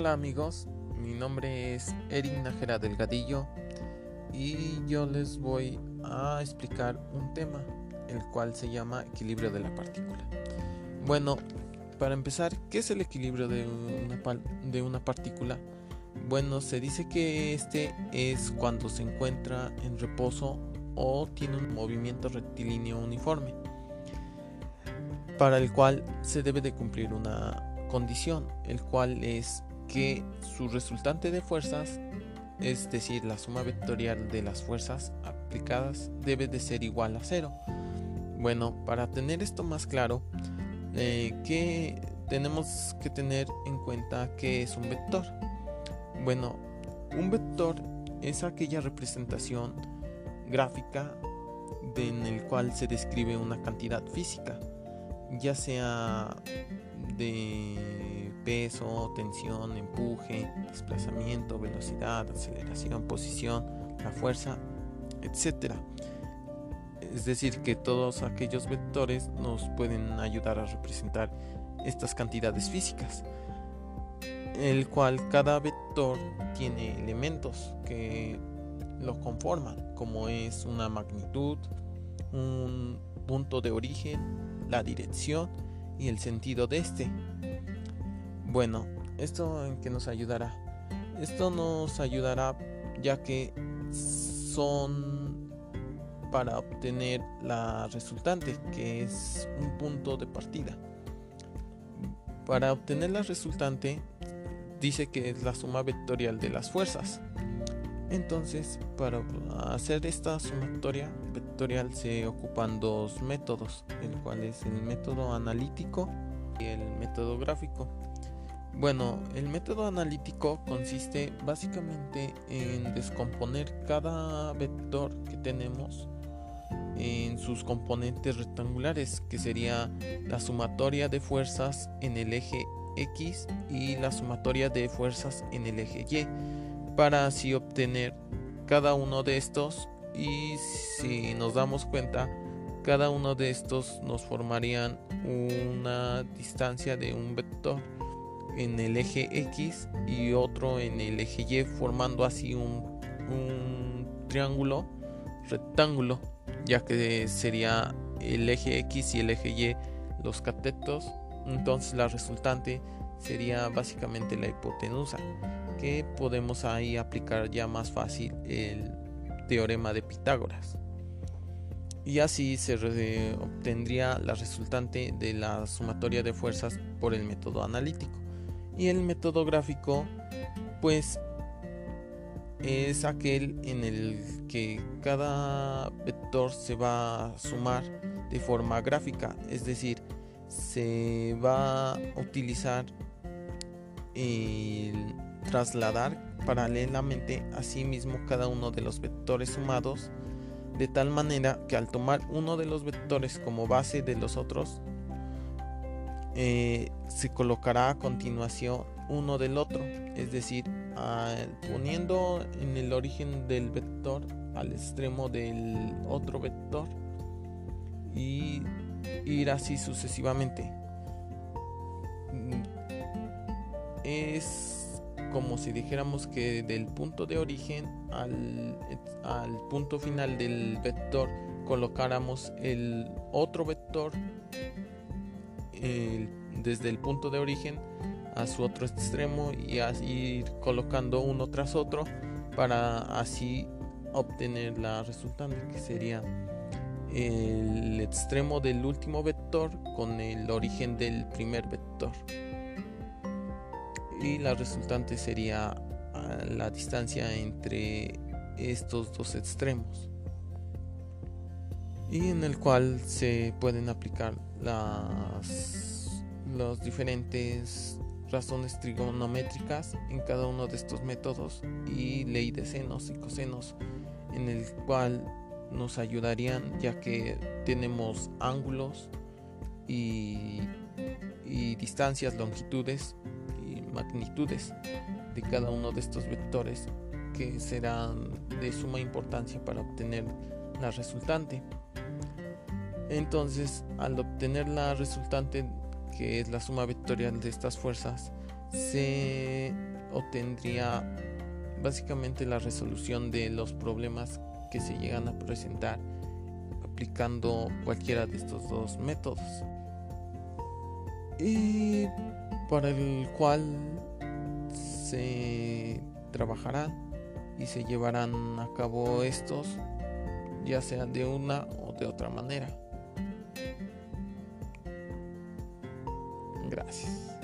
Hola amigos, mi nombre es Eric Najera Delgadillo y yo les voy a explicar un tema, el cual se llama equilibrio de la partícula. Bueno, para empezar, ¿qué es el equilibrio de una, de una partícula? Bueno, se dice que este es cuando se encuentra en reposo o tiene un movimiento rectilíneo uniforme, para el cual se debe de cumplir una condición, el cual es que su resultante de fuerzas, es decir, la suma vectorial de las fuerzas aplicadas, debe de ser igual a cero. Bueno, para tener esto más claro, eh, que tenemos que tener en cuenta que es un vector. Bueno, un vector es aquella representación gráfica en el cual se describe una cantidad física, ya sea de peso, tensión, empuje, desplazamiento, velocidad, aceleración, posición, la fuerza, etc. Es decir, que todos aquellos vectores nos pueden ayudar a representar estas cantidades físicas, el cual cada vector tiene elementos que lo conforman, como es una magnitud, un punto de origen, la dirección, y el sentido de este. Bueno, ¿esto en qué nos ayudará? Esto nos ayudará ya que son para obtener la resultante, que es un punto de partida. Para obtener la resultante, dice que es la suma vectorial de las fuerzas. Entonces, para hacer esta sumatoria vectorial se ocupan dos métodos, el cual es el método analítico y el método gráfico. Bueno, el método analítico consiste básicamente en descomponer cada vector que tenemos en sus componentes rectangulares, que sería la sumatoria de fuerzas en el eje X y la sumatoria de fuerzas en el eje Y para así obtener cada uno de estos. Y si nos damos cuenta cada uno de estos nos formarían una distancia de un vector en el eje X y otro en el eje Y formando así un, triángulo rectángulo ya que sería el eje X y el eje Y los catetos entonces la resultante sería básicamente la hipotenusa que podemos ahí aplicar ya más fácil el teorema de Pitágoras. Y así se obtendría la resultante de la sumatoria de fuerzas por el método analítico. Y el método gráfico, pues, es aquel en el que cada vector se va a sumar de forma gráfica, es decir, se va a utilizar el trasladar paralelamente a sí mismo cada uno de los vectores sumados, de tal manera que al tomar uno de los vectores como base de los otros, eh, se colocará a continuación uno del otro, es decir, poniendo en el origen del vector al extremo del otro vector y ir así sucesivamente. Es como si dijéramos que del punto de origen al, punto final del vector colocáramos el otro vector desde el punto de origen a su otro extremo y así ir colocando uno tras otro para así obtener la resultante que sería el extremo del último vector con el origen del primer vector. Y la resultante sería ah, la distancia entre estos dos extremos. Y en el cual se pueden aplicar las, diferentes razones trigonométricas en cada uno de estos métodos y ley de senos y cosenos en el cual nos ayudarían ya que tenemos ángulos y, y distancias, longitudes magnitudes de cada uno de estos vectores que serán de suma importancia para obtener la resultante. Entonces, al obtener la resultante, que es la suma vectorial de estas fuerzas, se obtendría básicamente la resolución de los problemas que se llegan a presentar aplicando cualquiera de estos dos métodos y para el cual se trabajarán y se llevarán a cabo estos ya sea de una o de otra manera. Gracias.